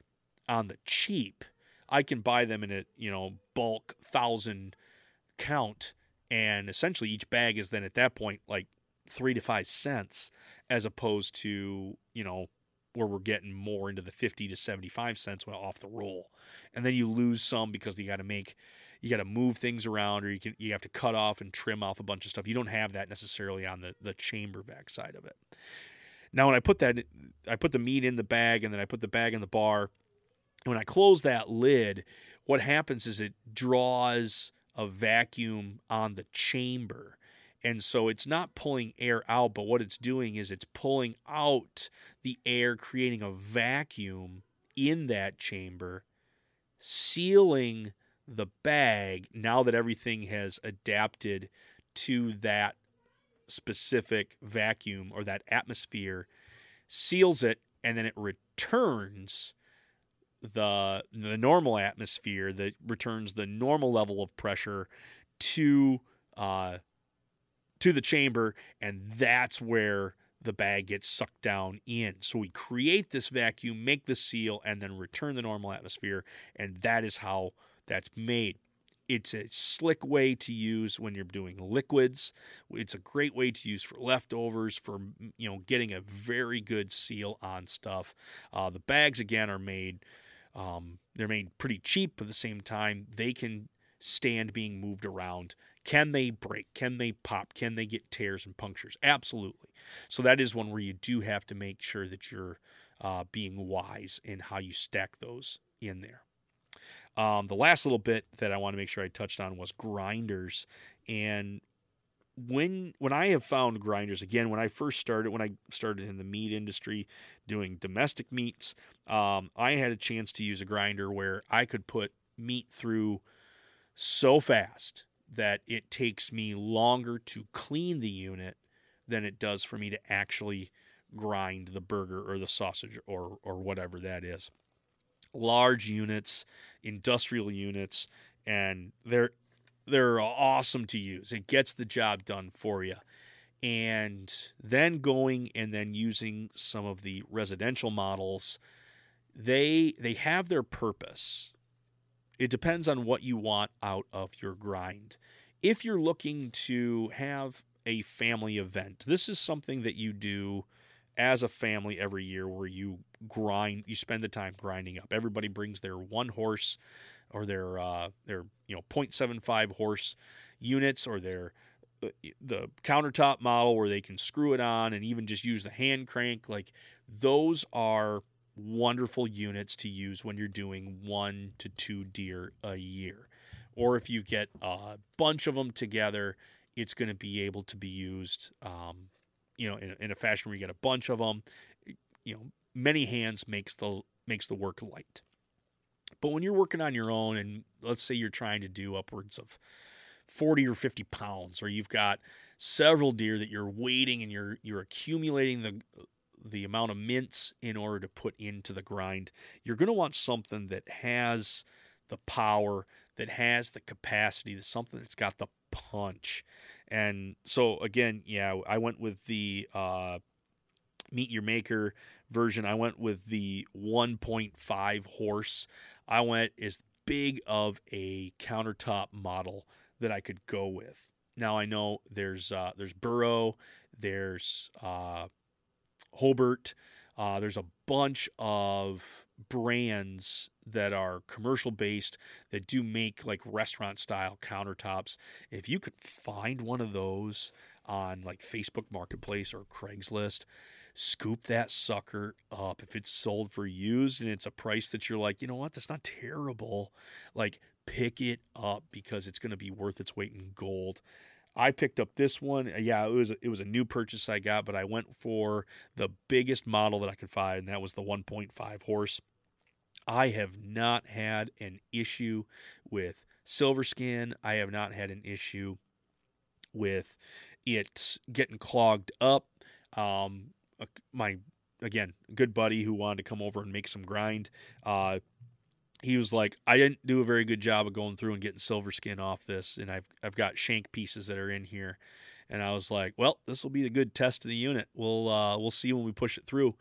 [SPEAKER 1] on the cheap. I can buy them in a you know bulk thousand count, and essentially each bag is then at that point like three to five cents, as opposed to you know where we're getting more into the 50 to 75 cents when off the roll. And then you lose some because you got to make you got to move things around or you can you have to cut off and trim off a bunch of stuff. You don't have that necessarily on the the chamber vac side of it. Now when I put that I put the meat in the bag and then I put the bag in the bar. And when I close that lid, what happens is it draws a vacuum on the chamber and so it's not pulling air out, but what it's doing is it's pulling out the air, creating a vacuum in that chamber, sealing the bag now that everything has adapted to that specific vacuum or that atmosphere, seals it, and then it returns the the normal atmosphere that returns the normal level of pressure to uh, to the chamber, and that's where the bag gets sucked down in. So we create this vacuum, make the seal, and then return the normal atmosphere, and that is how that's made. It's a slick way to use when you're doing liquids. It's a great way to use for leftovers, for you know getting a very good seal on stuff. Uh, the bags again are made. Um, they're made pretty cheap, but at the same time they can stand being moved around can they break? Can they pop? Can they get tears and punctures? Absolutely. So that is one where you do have to make sure that you're uh, being wise in how you stack those in there. Um, the last little bit that I want to make sure I touched on was grinders, and when when I have found grinders again, when I first started, when I started in the meat industry doing domestic meats, um, I had a chance to use a grinder where I could put meat through so fast that it takes me longer to clean the unit than it does for me to actually grind the burger or the sausage or or whatever that is. Large units, industrial units, and they're they're awesome to use. It gets the job done for you. and then going and then using some of the residential models they they have their purpose it depends on what you want out of your grind. If you're looking to have a family event this is something that you do as a family every year where you grind you spend the time grinding up. Everybody brings their one horse or their uh, their you know 0.75 horse units or their uh, the countertop model where they can screw it on and even just use the hand crank. Like those are wonderful units to use when you're doing one to two deer a year. Or if you get a bunch of them together it's going to be able to be used um, you know in, in a fashion where you get a bunch of them you know many hands makes the makes the work light. But when you're working on your own and let's say you're trying to do upwards of 40 or 50 pounds or you've got several deer that you're weighting and you're you're accumulating the the amount of mints in order to put into the grind. You're going to want something that has the power that has the capacity something that's got the punch. And so again yeah i went with the uh, Meat Your Maker version. I went with the 1.5 horse. I went as big of a countertop model that I could go with. Now I know there's uh, there's Burrow, there's uh, Hobart, uh, there's a bunch of brands that are commercial based that do make like restaurant style countertops. If you could find one of those on like Facebook Marketplace or Craigslist, scoop that sucker up. If it's sold for used and it's a price that you're like, you know what, that's not terrible. Like pick it up because it's going to be worth its weight in gold. I picked up this one. Yeah, it was it was a new purchase I got, but I went for the biggest model that I could find, and that was the 1.5 horse. I have not had an issue with silver skin. I have not had an issue with it getting clogged up. Um, my again good buddy who wanted to come over and make some grind. Uh, he was like, I didn't do a very good job of going through and getting silver skin off this, and I've I've got shank pieces that are in here, and I was like, well, this will be a good test of the unit. We'll uh, we'll see when we push it through.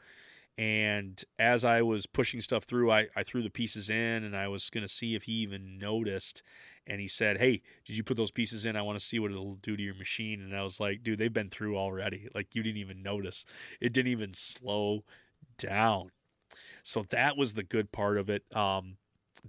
[SPEAKER 1] And as I was pushing stuff through, I, I threw the pieces in, and I was gonna see if he even noticed. And he said, "Hey, did you put those pieces in? I want to see what it'll do to your machine." And I was like, "Dude, they've been through already. Like you didn't even notice. It didn't even slow down." So that was the good part of it. Um,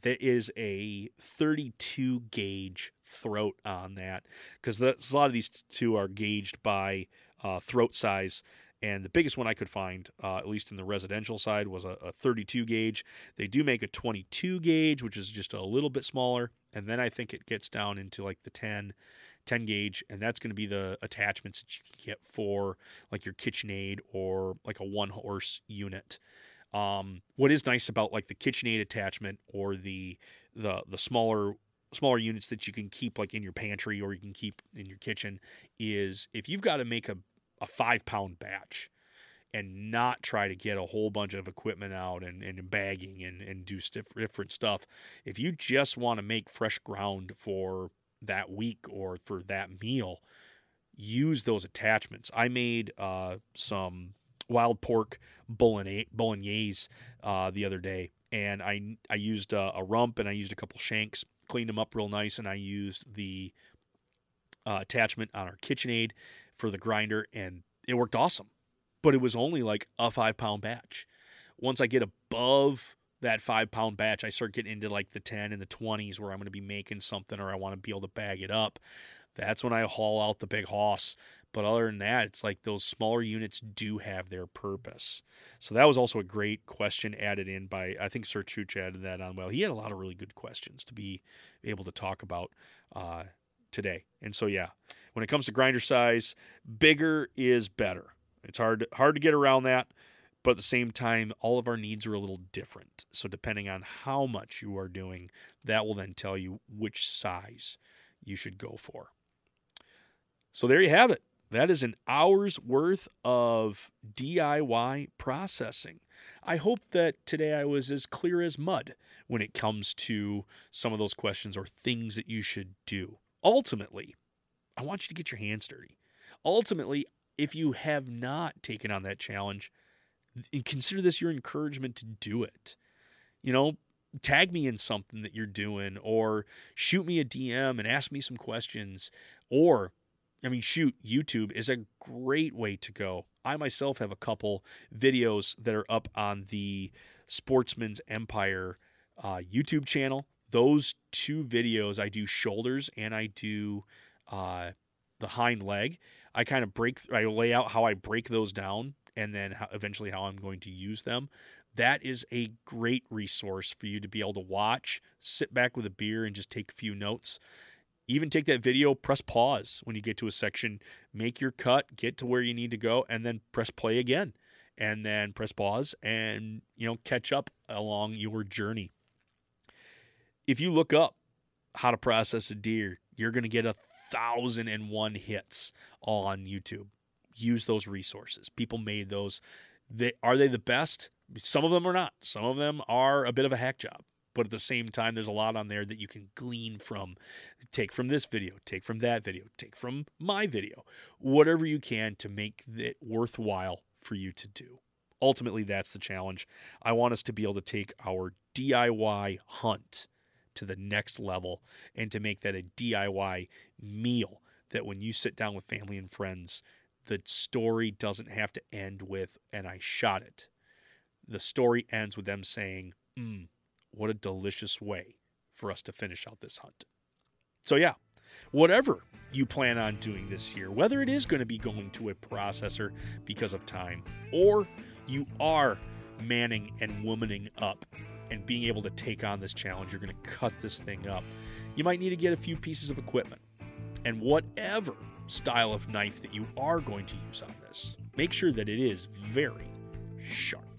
[SPEAKER 1] there is a 32 gauge throat on that because a lot of these two are gauged by uh, throat size. And the biggest one I could find, uh, at least in the residential side, was a, a 32 gauge. They do make a 22 gauge, which is just a little bit smaller. And then I think it gets down into like the 10, 10 gauge. And that's going to be the attachments that you can get for like your KitchenAid or like a one horse unit. Um, what is nice about like the KitchenAid attachment or the the the smaller smaller units that you can keep like in your pantry or you can keep in your kitchen is if you've got to make a, a five pound batch and not try to get a whole bunch of equipment out and, and bagging and, and do different stuff. If you just want to make fresh ground for that week or for that meal, use those attachments. I made uh, some wild pork bolognese uh, the other day, and I I used a, a, rump and I used a couple shanks, cleaned them up real nice, and I used the uh, attachment on our KitchenAid for the grinder, and it worked awesome. But it was only like a five pound batch. Once I get above that five pound batch, I start getting into like the 10 and the 20s where I'm going to be making something or I want to be able to bag it up. That's when I haul out the big hoss but other than that, it's like those smaller units do have their purpose. So that was also a great question added in by I think Sir Chooch added that on well. He had a lot of really good questions to be able to talk about uh, today. And so yeah, when it comes to grinder size, bigger is better. It's hard hard to get around that, but at the same time, all of our needs are a little different. So depending on how much you are doing, that will then tell you which size you should go for. So there you have it. That is an hour's worth of DIY processing. I hope that today I was as clear as mud when it comes to some of those questions or things that you should do. Ultimately, I want you to get your hands dirty. Ultimately, if you have not taken on that challenge, consider this your encouragement to do it. You know, tag me in something that you're doing or shoot me a DM and ask me some questions or I mean shoot YouTube is a great way to go. I myself have a couple videos that are up on the Sportsman's Empire uh, YouTube channel. Those two videos I do shoulders and I do uh, the hind leg. I kind of break I lay out how I break those down and then how, eventually how I'm going to use them that is a great resource for you to be able to watch, sit back with a beer, and just take a few notes. Even take that video, press pause when you get to a section, make your cut, get to where you need to go, and then press play again. And then press pause and you know catch up along your journey. If you look up how to process a deer, you're gonna get a thousand and one hits on YouTube. Use those resources. People made those. They are they the best? Some of them are not. Some of them are a bit of a hack job. But at the same time, there's a lot on there that you can glean from. Take from this video, take from that video, take from my video, whatever you can to make it worthwhile for you to do. Ultimately, that's the challenge. I want us to be able to take our DIY hunt to the next level and to make that a DIY meal that when you sit down with family and friends, the story doesn't have to end with, and I shot it the story ends with them saying, mm, What a delicious way for us to finish out this hunt. So, yeah, whatever you plan on doing this year, whether it is going to be going to a processor because of time, or you are manning and womaning up and being able to take on this challenge, you're going to cut this thing up. You might need to get a few pieces of equipment. And whatever style of knife that you are going to use on this, make sure that it is very sharp.